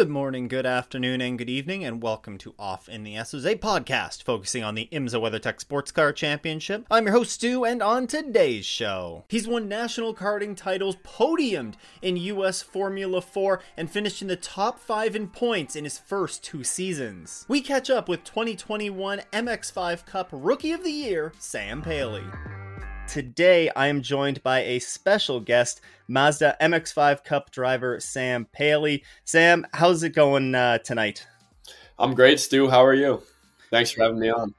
Good morning, good afternoon, and good evening, and welcome to Off in the Esses, a podcast focusing on the IMSA WeatherTech Sports Car Championship. I'm your host, Stu, and on today's show, he's won national karting titles, podiumed in U.S. Formula 4, and finished in the top five in points in his first two seasons. We catch up with 2021 MX5 Cup Rookie of the Year, Sam Paley. Today, I am joined by a special guest, Mazda MX5 Cup driver Sam Paley. Sam, how's it going uh, tonight? I'm great, Stu. How are you? Thanks for having me on.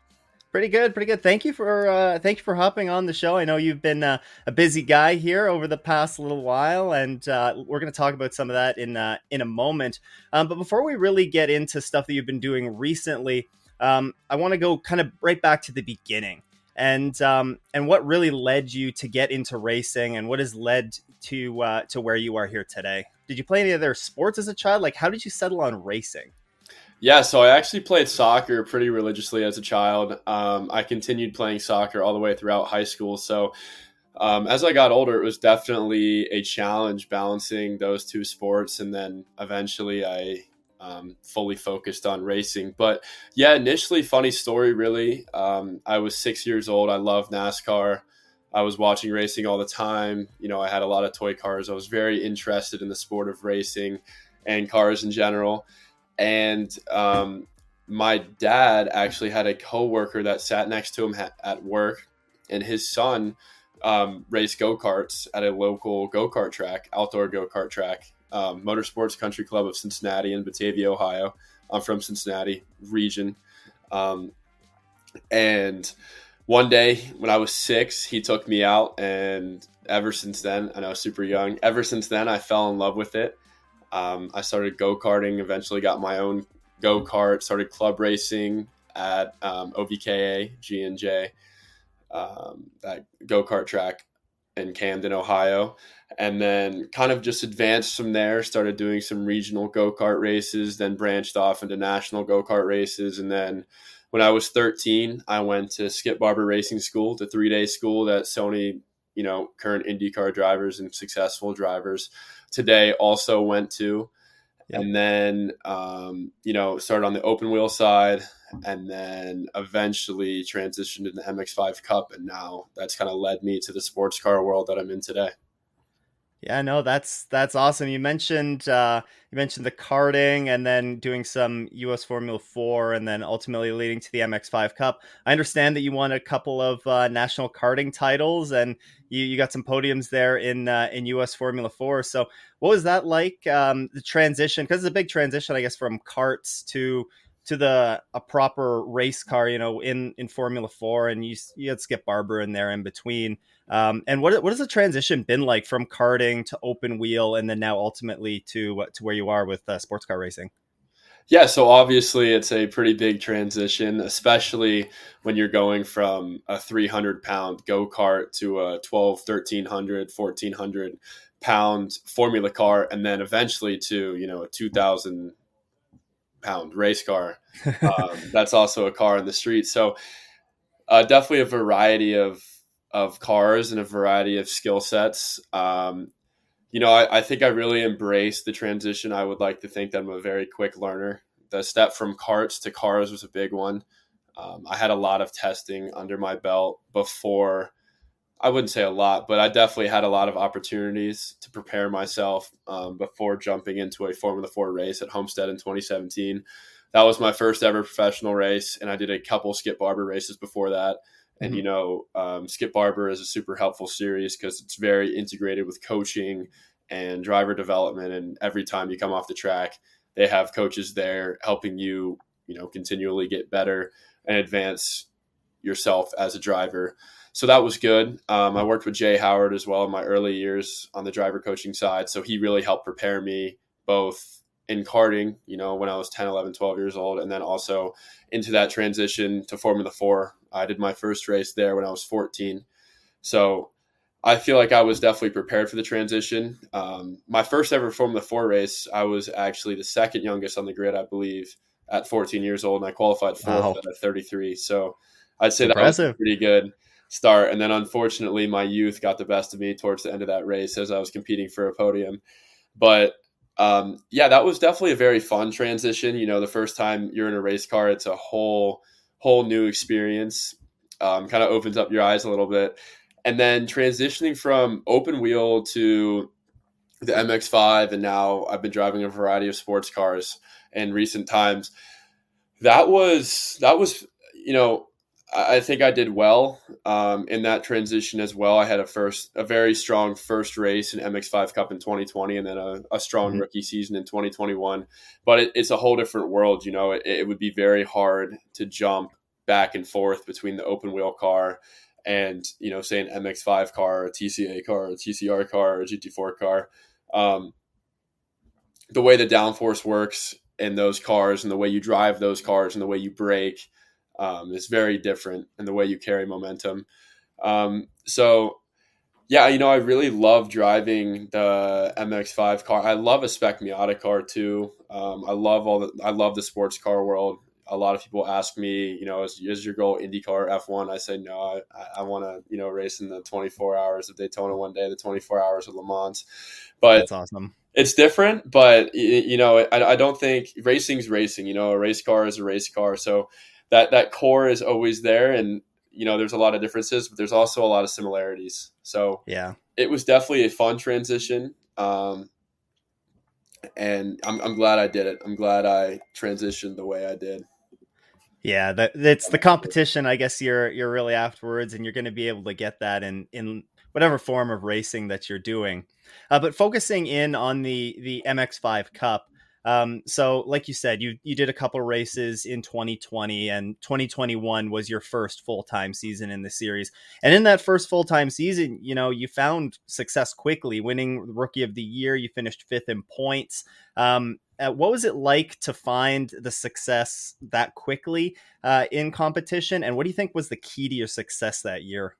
Pretty good, pretty good. Thank you for uh, thank you for hopping on the show. I know you've been uh, a busy guy here over the past little while, and uh, we're going to talk about some of that in uh, in a moment. Um, but before we really get into stuff that you've been doing recently, um, I want to go kind of right back to the beginning and um, and what really led you to get into racing, and what has led to uh, to where you are here today. Did you play any other sports as a child? Like, how did you settle on racing? Yeah, so I actually played soccer pretty religiously as a child. Um, I continued playing soccer all the way throughout high school. So um, as I got older, it was definitely a challenge balancing those two sports. And then eventually I um, fully focused on racing. But yeah, initially, funny story, really. Um, I was six years old. I love NASCAR. I was watching racing all the time. You know, I had a lot of toy cars. I was very interested in the sport of racing and cars in general. And um, my dad actually had a coworker that sat next to him ha- at work, and his son um, raced go karts at a local go kart track, outdoor go kart track um, Motorsports Country Club of Cincinnati in Batavia, Ohio. I'm from Cincinnati region. Um, and one day when I was six, he took me out, and ever since then, and I was super young. Ever since then, I fell in love with it. Um, I started go karting. Eventually, got my own go kart. Started club racing at um, OVKA G and J, um, that go kart track in Camden, Ohio. And then kind of just advanced from there started doing some regional go-kart races then branched off into national go-kart races. And then when i was 13 i went to skip barber racing school the three-day school that sony you know current indycar drivers and successful drivers today also went to and then um, you know started on the open wheel side and then eventually transitioned to the mx5 cup and now that's kind of led me to the sports car world that i'm in today yeah, no, that's that's awesome. You mentioned uh, you mentioned the karting and then doing some U.S. Formula Four, and then ultimately leading to the MX5 Cup. I understand that you won a couple of uh, national karting titles, and you, you got some podiums there in uh, in U.S. Formula Four. So, what was that like? Um, the transition, because it's a big transition, I guess, from karts to to the a proper race car, you know, in in Formula Four, and you you had Skip Barber in there in between. Um, and what what has the transition been like from karting to open wheel, and then now ultimately to to where you are with uh, sports car racing? Yeah, so obviously it's a pretty big transition, especially when you're going from a 300 pound go kart to a 12, 1300, 1400 pound formula car, and then eventually to you know a 2000 pound race car. Um, that's also a car in the street. So uh, definitely a variety of of cars and a variety of skill sets. Um, you know, I, I, think I really embraced the transition. I would like to think that I'm a very quick learner. The step from karts to cars was a big one. Um, I had a lot of testing under my belt before. I wouldn't say a lot, but I definitely had a lot of opportunities to prepare myself um, before jumping into a Formula Four race at Homestead in 2017. That was my first ever professional race, and I did a couple Skip Barber races before that. And mm-hmm. you know, um, Skip Barber is a super helpful series because it's very integrated with coaching and driver development. And every time you come off the track, they have coaches there helping you, you know, continually get better and advance yourself as a driver. So that was good. Um, I worked with Jay Howard as well in my early years on the driver coaching side. So he really helped prepare me both in karting, you know, when I was 10, 11, 12 years old, and then also into that transition to Formula 4 I did my first race there when I was 14. So I feel like I was definitely prepared for the transition. Um, my first ever Formula 4 race, I was actually the second youngest on the grid, I believe, at 14 years old, and I qualified fourth wow. at 33. So I'd say Impressive. that was pretty good start. And then unfortunately, my youth got the best of me towards the end of that race as I was competing for a podium. But um, yeah, that was definitely a very fun transition. You know, the first time you're in a race car, it's a whole whole new experience. Um, kind of opens up your eyes a little bit, and then transitioning from open wheel to the MX5, and now I've been driving a variety of sports cars in recent times. That was that was you know I think I did well um, in that transition as well. I had a first, a very strong first race in MX5 Cup in 2020, and then a, a strong mm-hmm. rookie season in 2021. But it, it's a whole different world. You know, it, it, would be very hard to jump back and forth between the open wheel car and you know, say an MX5 car, a TCA car, a TCR car, or a GT4 car. Um, the way the downforce works in those cars, and the way you drive those cars, and the way you brake um, is very different in the way you carry momentum. Um, so, yeah, you know, I really love driving the MX5 car. I love a spec Miata car too. Um, I love all the I love the sports car world. A lot of people ask me, you know, is, is your goal IndyCar F1? I say no. I, I want to, you know, race in the 24 hours of Daytona one day, the 24 hours of Le Mans. But that's awesome it's different, but you know, I, I, don't think racing's racing. You know, a race car is a race car. So that that core is always there and you know there's a lot of differences but there's also a lot of similarities. So yeah. it was definitely a fun transition um, and I'm, I'm glad i did it. I'm glad i transitioned the way i did. Yeah that it's the competition i guess you're you're really afterwards and you're going to be able to get that in in whatever form of racing that you're doing. Uh, but focusing in on the the mx5 cup um, so, like you said, you you did a couple races in 2020, and 2021 was your first full time season in the series. And in that first full time season, you know, you found success quickly, winning Rookie of the Year. You finished fifth in points. Um, uh, what was it like to find the success that quickly uh, in competition? And what do you think was the key to your success that year?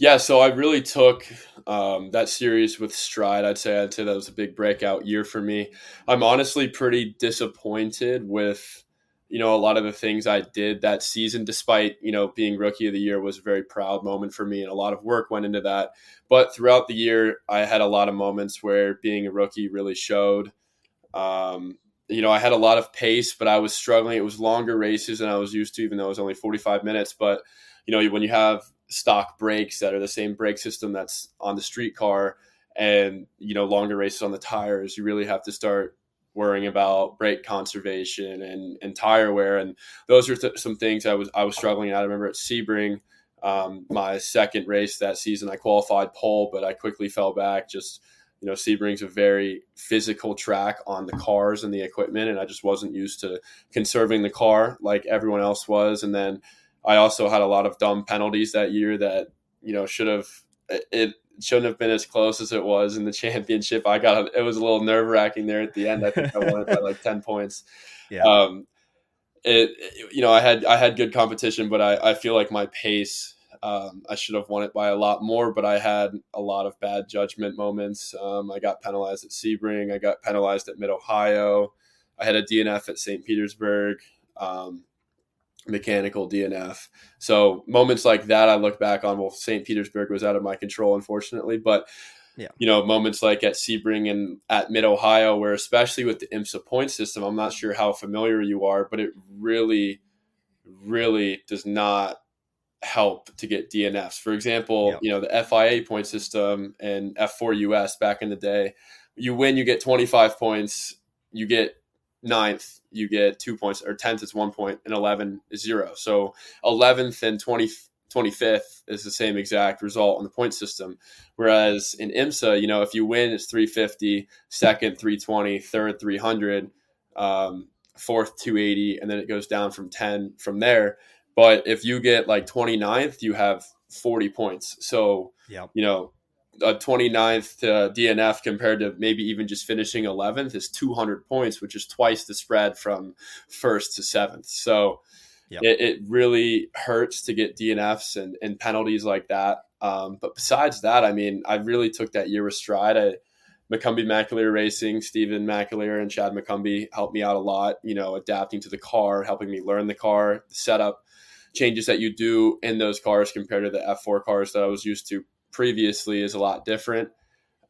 Yeah, so I really took um, that series with stride. I'd say I'd say that was a big breakout year for me. I'm honestly pretty disappointed with you know a lot of the things I did that season. Despite you know being rookie of the year was a very proud moment for me, and a lot of work went into that. But throughout the year, I had a lot of moments where being a rookie really showed. Um, you know, I had a lot of pace, but I was struggling. It was longer races than I was used to, even though it was only 45 minutes. But you know, when you have stock brakes that are the same brake system that's on the street car and you know longer races on the tires you really have to start worrying about brake conservation and, and tire wear. And those are th- some things i was i was struggling at. I remember at sebring um, my second race that season i qualified pole but i quickly fell back. Just you know sebring's a very physical track on the cars and the equipment and i just wasn't used to conserving the car like everyone else was. And then I also had a lot of dumb penalties that year that you know should have it shouldn't have been as close as it was in the championship. I got it was a little nerve wracking there at the end. I think I won it by like ten points. Yeah. Um, it you know I had I had good competition, but I I feel like my pace. Um, I should have won it by a lot more, but I had a lot of bad judgment moments. Um, I got penalized at Sebring. I got penalized at Mid Ohio. I had a DNF at St. Petersburg. Um, mechanical DNF. So moments like that, I look back on. Well, St. Petersburg was out of my control, unfortunately, but yeah. you know, moments like at Sebring and at Mid Ohio, where especially with the IMSA point system, I'm not sure how familiar you are, but it really, really does not help to get DNFs. For example, yeah. you know, the FIA point system and F4 US back in the day, you win, you get 25 points, you get ninth, you get two points, or 10th is one point, and 11 is zero. So 11th and 20, 25th is the same exact result on the point system. Whereas in IMSA, you know, if you win, it's 350, second, 320, third, 300, um, fourth, 280, and then it goes down from 10 from there. But if you get like 29th, you have 40 points. So, yep. you know, a 29th to DNF compared to maybe even just finishing 11th is 200 points, which is twice the spread from first to seventh. So yep. it, it, really hurts to get DNFs and, and penalties like that. Um, but besides that, I mean, I really took that year with stride. I, McCumbee McAleer Racing, Stephen McAleer and Chad McCumbee helped me out a lot, you know, adapting to the car, helping me learn the car, the setup changes that you do in those cars compared to the F4 cars that I was used to previously is a lot different.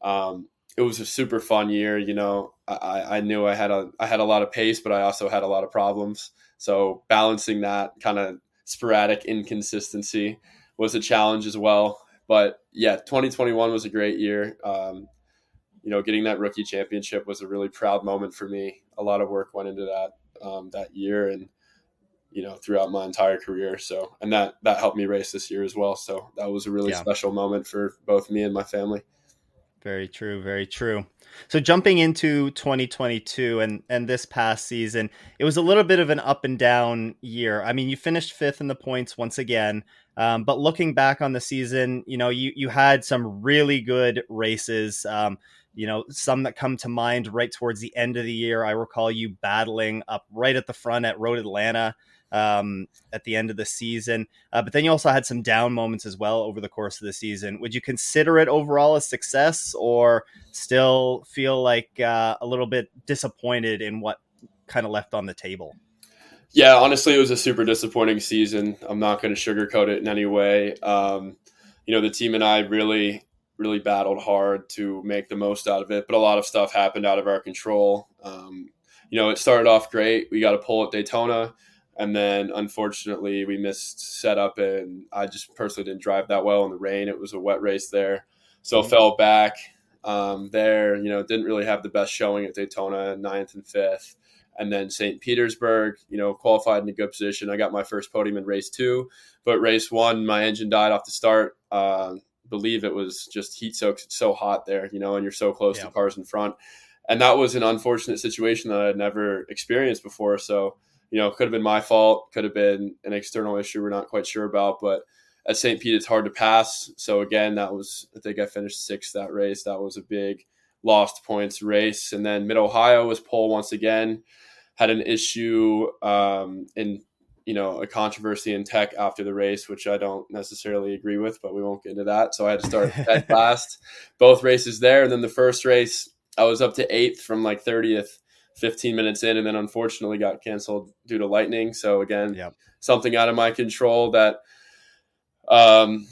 Um, it was a super fun year. You know, I, I knew I had a I had a lot of pace, but I also had a lot of problems. So balancing that kind of sporadic inconsistency was a challenge as well. But yeah, 2021 was a great year. Um, you know, getting that rookie championship was a really proud moment for me. A lot of work went into that um, that year, and you know, throughout my entire career. So, and that that helped me race this year as well. So that was a really yeah. special moment for both me and my family. Very true. Very true. So jumping into 2022 and and this past season, it was a little bit of an up and down year. I mean, you finished fifth in the points once again, um, but looking back on the season, you know, you you had some really good races. Um, you know, some that come to mind right towards the end of the year. I recall you battling up right at the front at Road Atlanta um, at the end of the season. Uh, but then you also had some down moments as well over the course of the season. Would you consider it overall a success or still feel like uh, a little bit disappointed in what kind of left on the table? Yeah, honestly, it was a super disappointing season. I'm not going to sugarcoat it in any way. Um, you know, the team and I really, really battled hard to make the most out of it, but a lot of stuff happened out of our control. Um, you know, it started off great. We got a pole at Daytona and then unfortunately we missed setup and I just personally didn't drive that well in the rain. It was a wet race there, so mm-hmm. fell back um, there. You know, didn't really have the best showing at Daytona, ninth and fifth, and then St. Petersburg. You know, qualified in a good position. I got my first podium in race two, but race one, my engine died off the start. Uh, believe it was just heat soaked. It's so hot there, you know, and you're so close yeah. to cars in front. And that was an unfortunate situation that I'd never experienced before. So you know, could have been my fault, could have been an external issue we're not quite sure about. But at St. Pete, it's hard to pass. So again, that was I think I finished sixth that race. That was a big lost points race. And then Mid Ohio was pole once again. Had an issue um, in you know a controversy in tech after the race, which I don't necessarily agree with, but we won't get into that. So I had to start dead last, both races there, and then the first race I was up to eighth from like thirtieth 15 minutes in and then unfortunately got canceled due to lightning. So again, yep. something out of my control that um,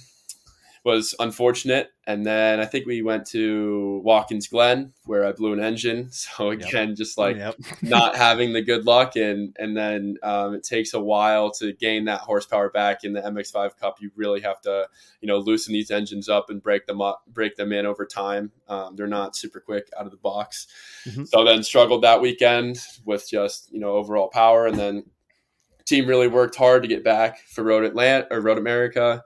was unfortunate. And then I think we went to Watkins Glen where I blew an engine. So again, yep. just like yep. not having the good luck, and and then um, it takes a while to gain that horsepower back in the MX5 Cup. You really have to you know loosen these engines up and break them up, break them in over time. Um, they're not super quick out of the box. Mm-hmm. So then struggled that weekend with just you know overall power, and then team really worked hard to get back for Road Atlanta or Road America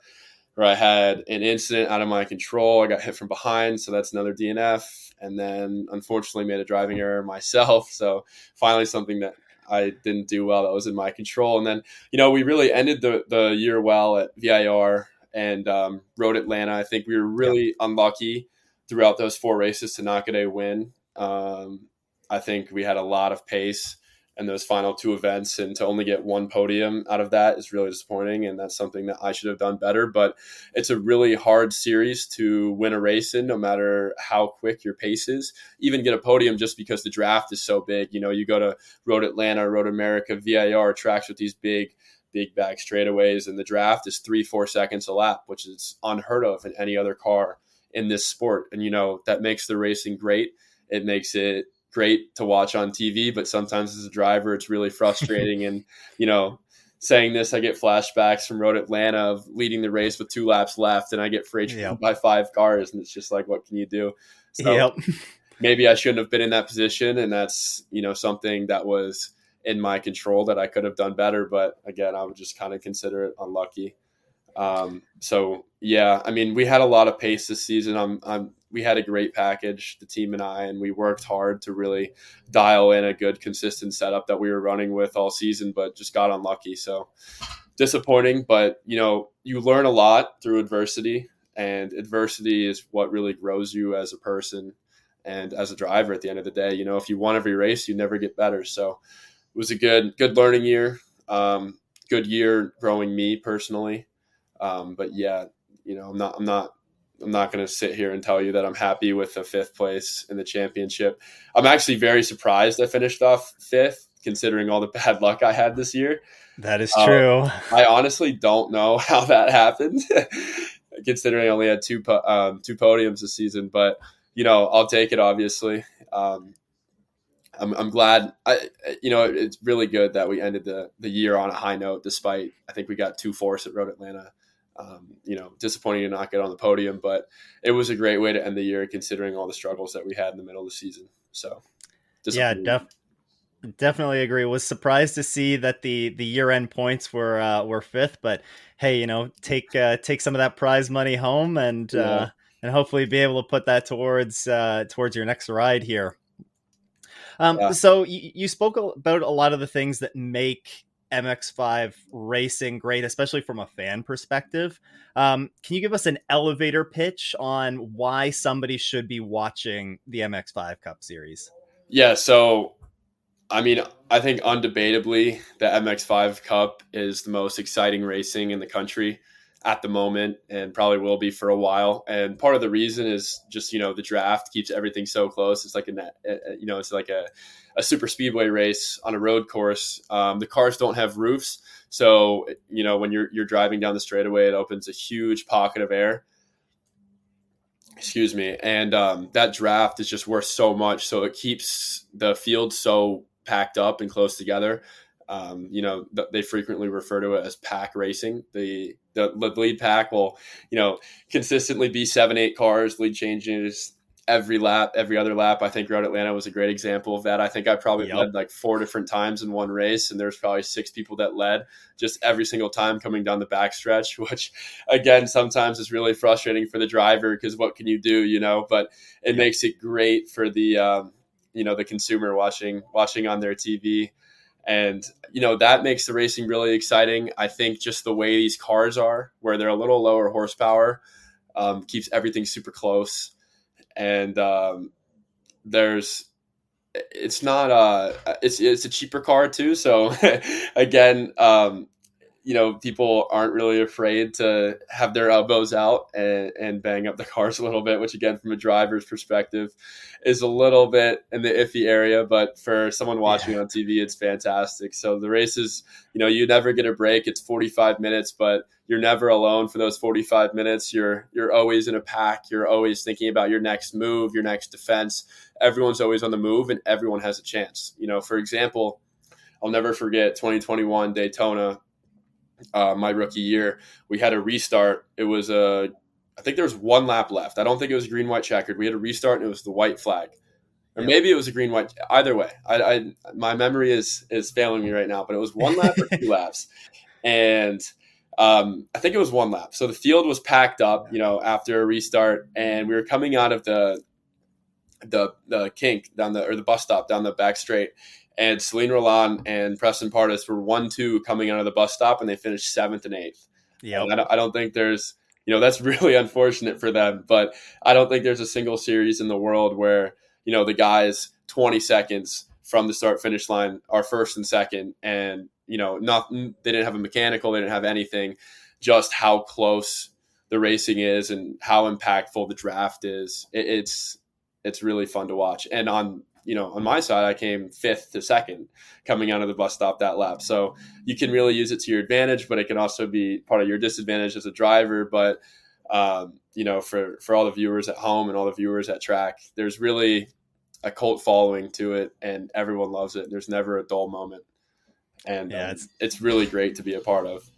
where I had an incident out of my control. I got hit from behind, so that's another DNF. And then unfortunately made a driving error myself. So finally something that I didn't do well that was in my control. And then, you know, we really ended the, the year well at VIR and um, Road Atlanta. I think we were really yeah. unlucky throughout those four races to not get a win. Um, I think we had a lot of pace and those final two events and to only get one podium out of that is really disappointing and that's something that I should have done better. But it's a really hard series to win a race in no matter how quick your pace is. Even get a podium just because the draft is so big you know you go to road Atlanta road America VIR tracks with these big big back straightaways and the draft is 3 4 seconds a lap which is unheard of in any other car in this sport. And you know that makes the racing great. It makes it great to watch on TV, but sometimes as a driver, it's really frustrating. and, you know, saying this, I get flashbacks from Road Atlanta of leading the race with two laps left, and I get freight yep. by five cars, and it's just like, what can you do? So yep. maybe I shouldn't have been in that position, and that's you know something that was in my control that I could have done better. But again, I would just kind of consider it unlucky. Um, so yeah, I mean, we had a lot of pace this season. I'm, I'm, we had a great package, the team and I, and we worked hard to really dial in a good, consistent setup that we were running with all season, but just got unlucky. So disappointing, but you know, you learn a lot through adversity, and adversity is what really grows you as a person and as a driver. At the end of the day, you know, if you won every race, you never get better. So it was a good, good learning year. Um, good year growing me personally um, but yeah, you know, I'm not, I'm not, I'm not going to sit here and tell you that I'm happy with the fifth place in the championship. I'm actually very surprised I finished off fifth, considering all the bad luck I had this year. That is true. Um, I honestly don't know how that happened, considering I only had two um, two podiums this season. But you know, I'll take it. Obviously, um, I'm, I'm glad. I, you know, it's really good that we ended the the year on a high note. Despite I think we got two fourths at Road Atlanta. Um, you know, disappointing to not get on the podium, but it was a great way to end the year considering all the struggles that we had in the middle of the season. So, yeah, def- definitely agree. Was surprised to see that the the year end points were uh, were fifth, but hey, you know, take uh, take some of that prize money home and yeah. uh, and hopefully be able to put that towards uh, towards your next ride here. Um, yeah. So you, you spoke about a lot of the things that make MX5 racing great, especially from a fan perspective. Um, can you give us an elevator pitch on why somebody should be watching the MX5 Cup Series? Yeah, so I mean, I think undebatably the MX5 Cup is the most exciting racing in the country at the moment and probably will be for a while. And part of the reason is just, you know, the draft keeps everything so close. It's like a, you know, it's like a, a super speedway race on a road course. Um, the cars don't have roofs. So, you know, when you're, you're driving down the straightaway, it opens a huge pocket of air. Excuse me. And um, that draft is just worth so much. So it keeps the field so packed up and close together. Um, you know, th- they frequently refer to it as pack racing. The, the, lead pack will, you know, consistently be seven, eight cars, lead changes every lap, every other lap. I think Road Atlanta was a great example of that. I think I probably yep. led like four different times in one race, and there's probably six people that led just every single time coming down the backstretch, which again sometimes is really frustrating for the driver because what can you do, you know? But it makes it great for the um, you know the consumer watching watching on their TV and you know that makes the racing really exciting. I think just the way these cars are, where they're a little lower horsepower, um, keeps everything super close, and um, there's it's not uh it's it's a cheaper car too. So again, um, you know, people aren't really afraid to have their elbows out and, and bang up the cars a little bit, which again, from a driver's perspective, is a little bit in the iffy area. But for someone watching yeah. on TV, it's fantastic. So the races, you know, you never get a break. It's 45 minutes, but you're never alone for those 45 minutes. You're you're always in a pack. You're always thinking about your next move, your next defense. Everyone's always on the move, and everyone has a chance. You know, for example. I'll never forget 2021 Daytona uh, my rookie year, we had a restart. It was a, I think there was one lap left. I don't think it was green white checkered. We had a restart and it was the white flag, or maybe it was a green white. Either way, I, I my memory is is failing me right now. But it was one lap or two laps, and um, I think it was one lap. So the field was packed up, you know, after a restart, and we were coming out of the the the kink down the or the bus stop down the back straight and Selin Rollan and Preston Pardus were one two coming out of the bus stop, and they finished seventh and eighth. Yeah, I, don't, I don't think there's you know that's really unfortunate for them, but I don't think there's a single series in the world where you know the guys 20 seconds from the start finish line are first and second, and you know not they didn't have a mechanical, they didn't have anything, just how close the racing is and how impactful the draft is. It, it's it's really fun to watch, and on you know, on my side, I came fifth to second coming out of the bus stop that lap. So you can really use it to your advantage, but it can also be part of your disadvantage as a driver. But um, you know, for for all the viewers at home and all the viewers at track, there's really a cult following to it, and everyone loves it. There's never a dull moment, and yeah, um, it's it's really great to be a part of.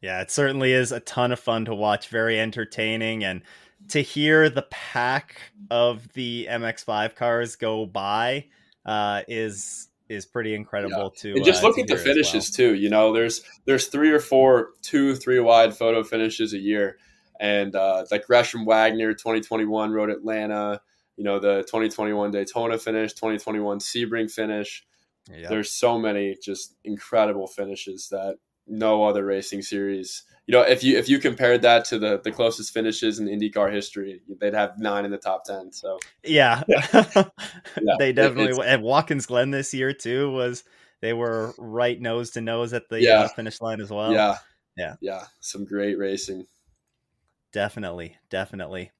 Yeah, it certainly is a ton of fun to watch. Very entertaining and to hear the pack of the MX5 cars go by uh, is is pretty incredible yeah. to and just uh, look at the finishes well. too you know there's there's three or four two three wide photo finishes a year and uh, like gresham wagner 2021 road atlanta you know the 2021 daytona finish 2021 sebring finish yeah. there's so many just incredible finishes that no other racing series you know, if you if you compared that to the the closest finishes in IndyCar history, they'd have nine in the top ten. So yeah, yeah. they definitely and Watkins Glen this year too was they were right nose to nose at the yeah. uh, finish line as well. Yeah, yeah, yeah, some great racing. Definitely, definitely.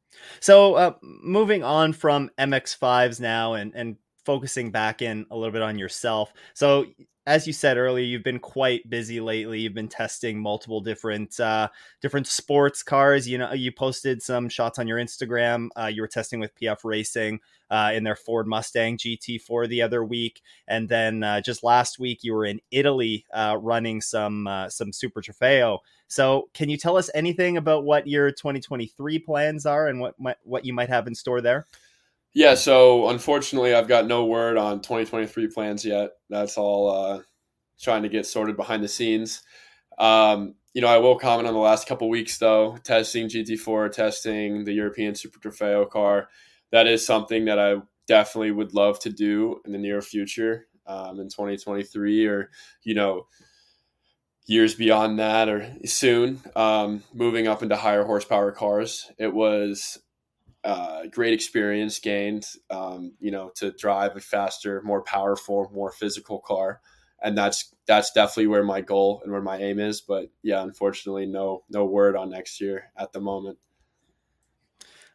So uh, moving on from MX5s now and and focusing back in a little bit on yourself. So as you said earlier, you've been quite busy lately. You've been testing multiple different uh, different sports cars. You know, you posted some shots on your Instagram. Uh, you were testing with PF Racing uh, in their Ford Mustang GT4 the other week, and then uh, just last week you were in Italy uh, running some uh, some Super Trofeo. So, can you tell us anything about what your 2023 plans are and what what you might have in store there? Yeah, so unfortunately, I've got no word on 2023 plans yet. That's all uh, trying to get sorted behind the scenes. Um, you know, I will comment on the last couple weeks though, testing GT4, testing the European Super Trofeo car. That is something that I definitely would love to do in the near future, um, in 2023, or you know, years beyond that, or soon. Um, moving up into higher horsepower cars, it was uh, great experience gained, um, you know, to drive a faster, more powerful, more physical car, and that's that's definitely where my goal and where my aim is. But yeah, unfortunately, no no word on next year at the moment.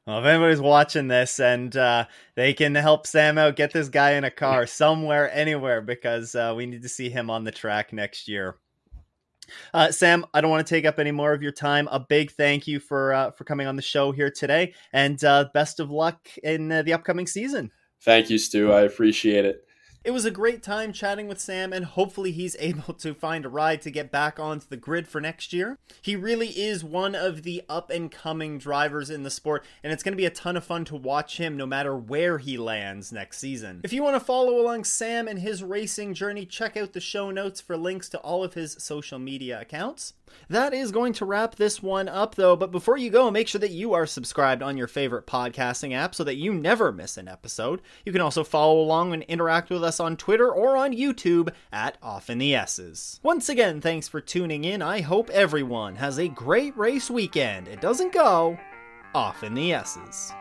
Well, if anybody's watching this and uh, they can help Sam out, get this guy in a car somewhere, anywhere, because uh, we need to see him on the track next year. Uh, Sam, I don't want to take up any more of your time. A big thank you for uh, for coming on the show here today, and uh, best of luck in uh, the upcoming season. Thank you, Stu. I appreciate it. It was a great time chatting with Sam, and hopefully, he's able to find a ride to get back onto the grid for next year. He really is one of the up and coming drivers in the sport, and it's going to be a ton of fun to watch him no matter where he lands next season. If you want to follow along Sam and his racing journey, check out the show notes for links to all of his social media accounts. That is going to wrap this one up, though. But before you go, make sure that you are subscribed on your favorite podcasting app so that you never miss an episode. You can also follow along and interact with us on Twitter or on YouTube at Off in the Esses. Once again, thanks for tuning in. I hope everyone has a great race weekend. It doesn't go off in the S's.